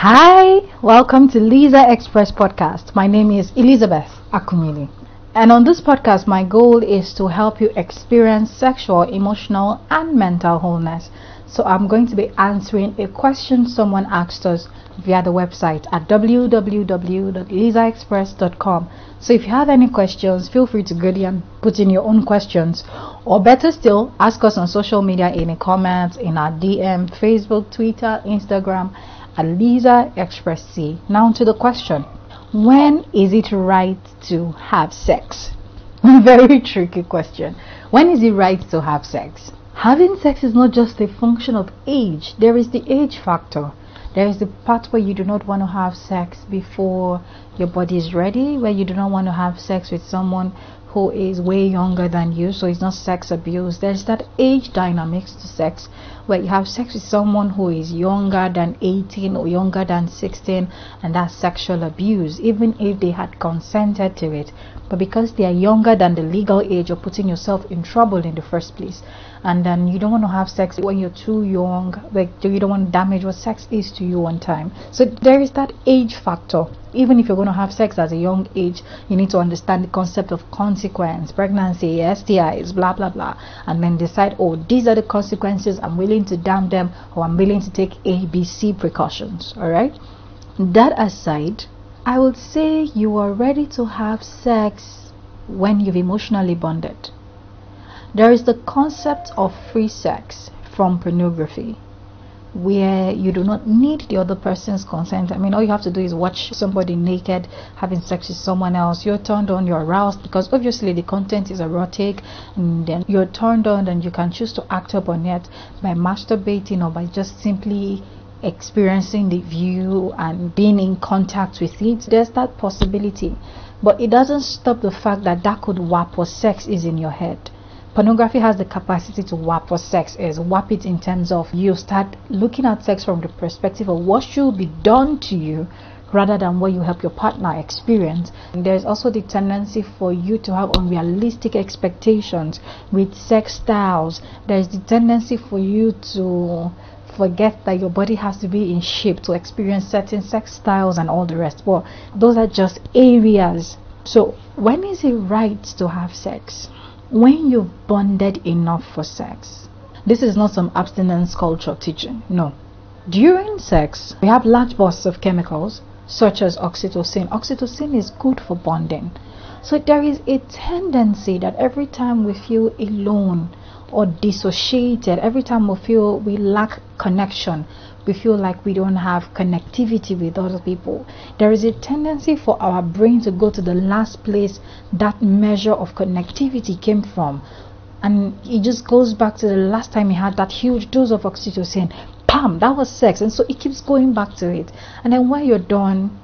Hi, welcome to Lisa Express Podcast. My name is Elizabeth Akumili. And on this podcast, my goal is to help you experience sexual, emotional, and mental wholeness. So I'm going to be answering a question someone asked us via the website at www.lisaexpress.com. So if you have any questions, feel free to go there and put in your own questions. Or better still, ask us on social media in the comments, in our DM, Facebook, Twitter, Instagram at Lisa Express C. Now to the question. When is it right to have sex? Very tricky question. When is it right to have sex? Having sex is not just a function of age, there is the age factor. There is the part where you do not want to have sex before your body is ready, where you do not want to have sex with someone who is way younger than you, so it's not sex abuse. There's that age dynamics to sex where you have sex with someone who is younger than 18 or younger than 16, and that's sexual abuse, even if they had consented to it. But because they are younger than the legal age, you're putting yourself in trouble in the first place. And then you don't want to have sex when you're too young, like you don't want to damage what sex is to you one time. So there is that age factor even if you're going to have sex at a young age, you need to understand the concept of consequence, pregnancy, STIs, blah blah blah, and then decide, oh, these are the consequences. I'm willing to damn them, or I'm willing to take ABC precautions. All right. That aside, I would say you are ready to have sex when you've emotionally bonded. There is the concept of free sex from pornography where you do not need the other person's consent. I mean, all you have to do is watch somebody naked having sex with someone else. You're turned on, you're aroused because obviously the content is erotic, and then you're turned on, and you can choose to act upon it by masturbating or by just simply experiencing the view and being in contact with it. There's that possibility, but it doesn't stop the fact that that could warp what sex is in your head pornography has the capacity to warp what sex is warp it in terms of you start looking at sex from the perspective of what should be done to you rather than what you help your partner experience. And there's also the tendency for you to have unrealistic expectations with sex styles. There's the tendency for you to forget that your body has to be in shape to experience certain sex styles and all the rest. But those are just areas. So, when is it right to have sex? When you've bonded enough for sex. This is not some abstinence culture teaching. No. During sex, we have large bursts of chemicals such as oxytocin. Oxytocin is good for bonding. So there is a tendency that every time we feel alone or dissociated, every time we feel we lack connection, we feel like we don't have connectivity with other people. There is a tendency for our brain to go to the last place that measure of connectivity came from. And it just goes back to the last time he had that huge dose of oxytocin. Pam, that was sex. And so it keeps going back to it. And then when you're done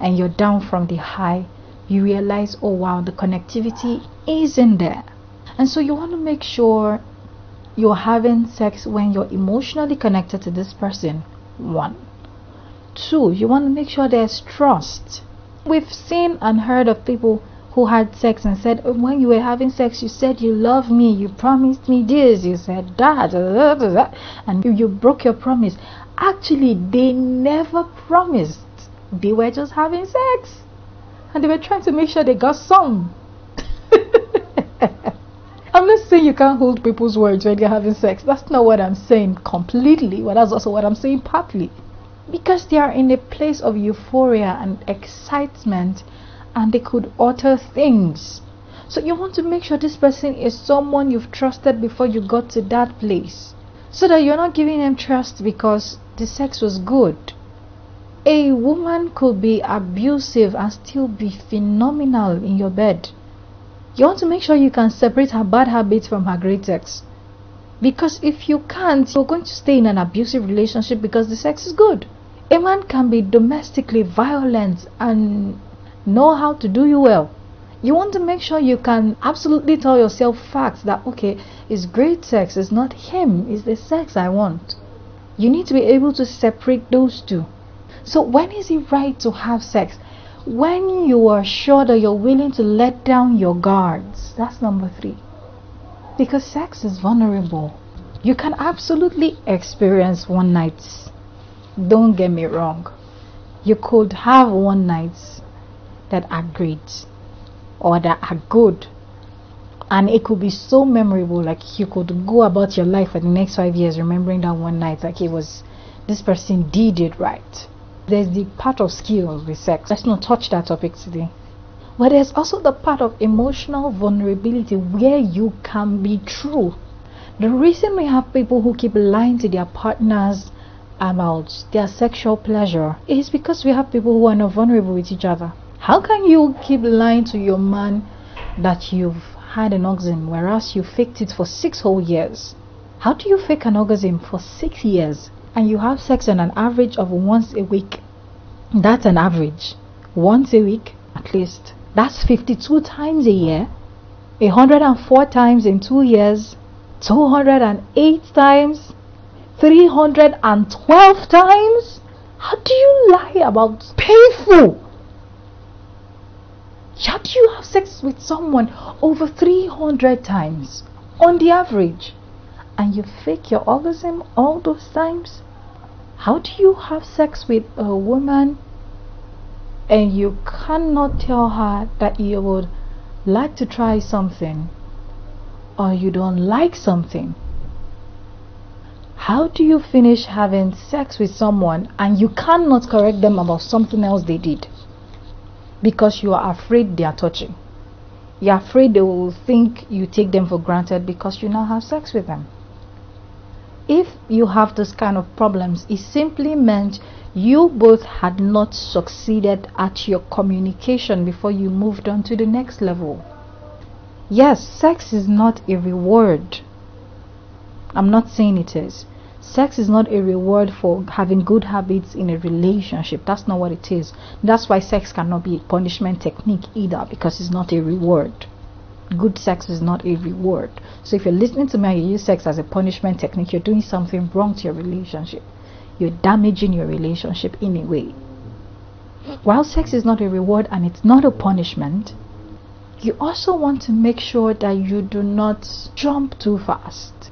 and you're down from the high, you realize, oh wow, the connectivity isn't there. And so you want to make sure you're having sex when you're emotionally connected to this person. One. Two, you want to make sure there's trust. We've seen and heard of people who had sex and said, oh, when you were having sex, you said you love me, you promised me this, you said that, and you broke your promise. Actually, they never promised. They were just having sex. And they were trying to make sure they got some. I'm not saying you can't hold people's words when they're having sex. That's not what I'm saying completely, but that's also what I'm saying partly. Because they are in a place of euphoria and excitement and they could utter things. So you want to make sure this person is someone you've trusted before you got to that place. So that you're not giving them trust because the sex was good. A woman could be abusive and still be phenomenal in your bed. You want to make sure you can separate her bad habits from her great sex. Because if you can't, you're going to stay in an abusive relationship because the sex is good. A man can be domestically violent and know how to do you well. You want to make sure you can absolutely tell yourself facts that, okay, it's great sex, it's not him, it's the sex I want. You need to be able to separate those two. So, when is it right to have sex? When you are sure that you're willing to let down your guards. That's number three. Because sex is vulnerable. You can absolutely experience one nights. Don't get me wrong. You could have one nights that are great or that are good and it could be so memorable like you could go about your life for the next five years remembering that one night like it was this person did it right there's the part of skill with sex. Let's not touch that topic today. But there's also the part of emotional vulnerability where you can be true. The reason we have people who keep lying to their partners about their sexual pleasure is because we have people who are not vulnerable with each other. How can you keep lying to your man that you've had an orgasm whereas you faked it for six whole years? How do you fake an orgasm for six years and you have sex on an average of once a week? That's an average. Once a week, at least. That's 52 times a year. 104 times in two years. 208 times. 312 times. How do you lie about painful how do you have sex with someone over 300 times on the average and you fake your orgasm all those times? How do you have sex with a woman and you cannot tell her that you would like to try something or you don't like something? How do you finish having sex with someone and you cannot correct them about something else they did? because you are afraid they are touching. You're afraid they will think you take them for granted because you now have sex with them. If you have this kind of problems, it simply meant you both had not succeeded at your communication before you moved on to the next level. Yes, sex is not a reward. I'm not saying it is. Sex is not a reward for having good habits in a relationship. That's not what it is. That's why sex cannot be a punishment technique either because it's not a reward. Good sex is not a reward. So if you're listening to me and you use sex as a punishment technique, you're doing something wrong to your relationship. You're damaging your relationship in a way. While sex is not a reward and it's not a punishment, you also want to make sure that you do not jump too fast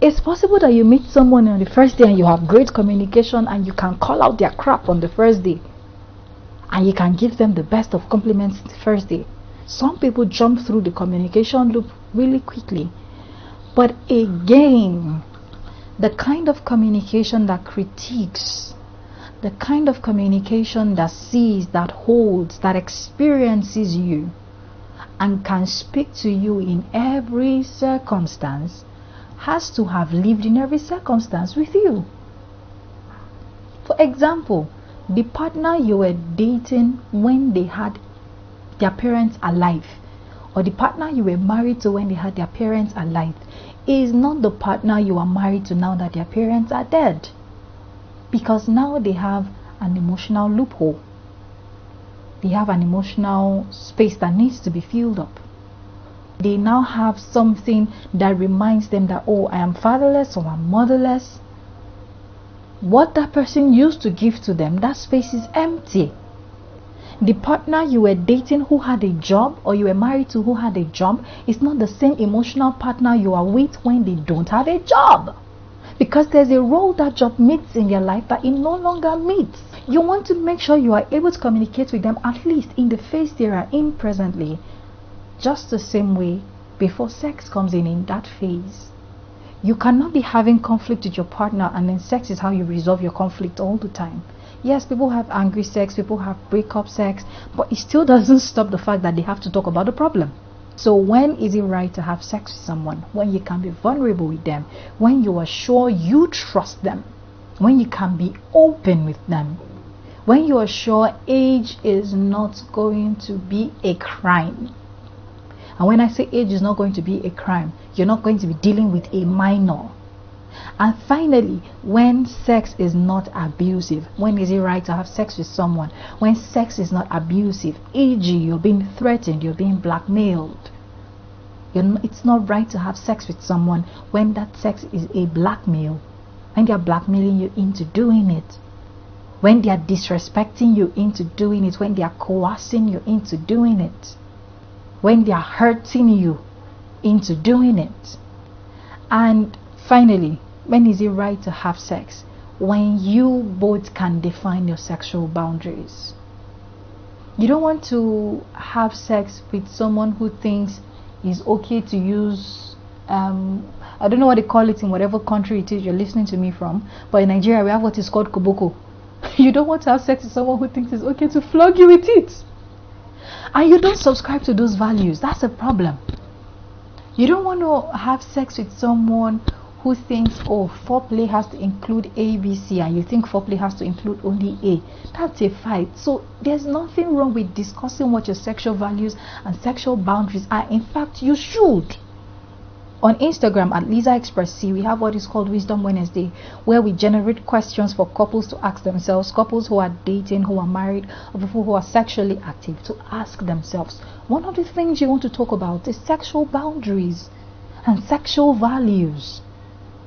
it's possible that you meet someone on the first day and you have great communication and you can call out their crap on the first day. And you can give them the best of compliments the first day. Some people jump through the communication loop really quickly. But again, the kind of communication that critiques, the kind of communication that sees, that holds, that experiences you, and can speak to you in every circumstance has to have lived in every circumstance with you. For example, the partner you were dating when they had their parents alive, or the partner you were married to when they had their parents alive, is not the partner you are married to now that their parents are dead. Because now they have an emotional loophole. They have an emotional space that needs to be filled up. They now have something that reminds them that oh i am fatherless or i'm motherless. What that person used to give to them that space is empty the partner you were dating who had a job or you were married to who had a job is not the same emotional partner you are with when they don't have a job. Because there's a role that job meets in their life that it no longer meets. You want to make sure you are able to communicate with them at least in the phase they are in presently just the same way, before sex comes in in that phase, you cannot be having conflict with your partner and then sex is how you resolve your conflict all the time. Yes, people have angry sex, people have breakup sex, but it still doesn't stop the fact that they have to talk about the problem. So when is it right to have sex with someone? When you can be vulnerable with them, when you are sure you trust them, when you can be open with them, when you are sure age is not going to be a crime. And when I say age is not going to be a crime, you're not going to be dealing with a minor. And finally, when sex is not abusive, when is it right to have sex with someone? When sex is not abusive, e.g., you're being threatened, you're being blackmailed. You're it's not right to have sex with someone when that sex is a blackmail, when they're blackmailing you into doing it, when they are disrespecting you into doing it, when they are coercing you into doing it when they are hurting you into doing it. And finally, when is it right to have sex? when you both can define your sexual boundaries. You don't want to have sex with someone who thinks it's okay to use um, I don't know what they call it in whatever country it is you're listening to me from, but in Nigeria we have what is called koboko. You don't want to have sex with someone who thinks it's okay to flog you with it. And you don't subscribe to those values. That's a problem. You don't want to have sex with someone who thinks, oh, foreplay has to include A, B, C, and you think foreplay has to include only A. That's a fight. So there's nothing wrong with discussing what your sexual values and sexual boundaries are. In fact, you should. On Instagram at Lisa Express C, we have what is called Wisdom Wednesday, where we generate questions for couples to ask themselves, couples who are dating, who are married, or people who are sexually active to ask themselves. One of the things you want to talk about is sexual boundaries and sexual values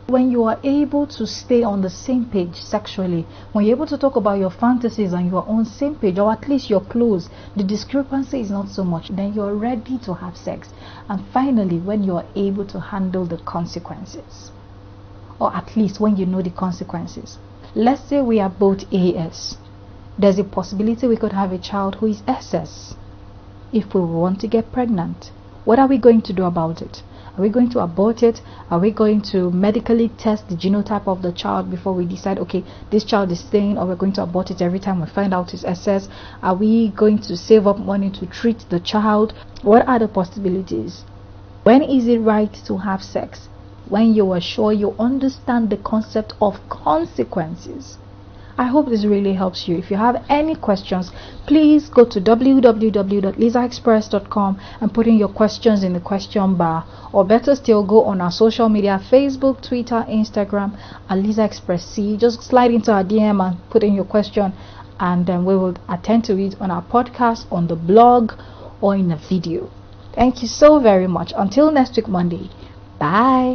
when you are able to stay on the same page sexually, when you're able to talk about your fantasies and you're on same page, or at least you're close, the discrepancy is not so much, then you're ready to have sex. And finally, when you're able to handle the consequences, or at least when you know the consequences. Let's say we are both AS. There's a possibility we could have a child who is SS if we want to get pregnant. What are we going to do about it? Are we going to abort it? Are we going to medically test the genotype of the child before we decide, okay, this child is staying, or we're going to abort it every time we find out his SS? Are we going to save up money to treat the child? What are the possibilities? When is it right to have sex? When you are sure you understand the concept of consequences. I hope this really helps you. If you have any questions, please go to www.lisaexpress.com and put in your questions in the question bar. Or better still, go on our social media Facebook, Twitter, Instagram, at Lisa Express C. Just slide into our DM and put in your question, and then we will attend to it on our podcast, on the blog, or in a video. Thank you so very much. Until next week, Monday. Bye.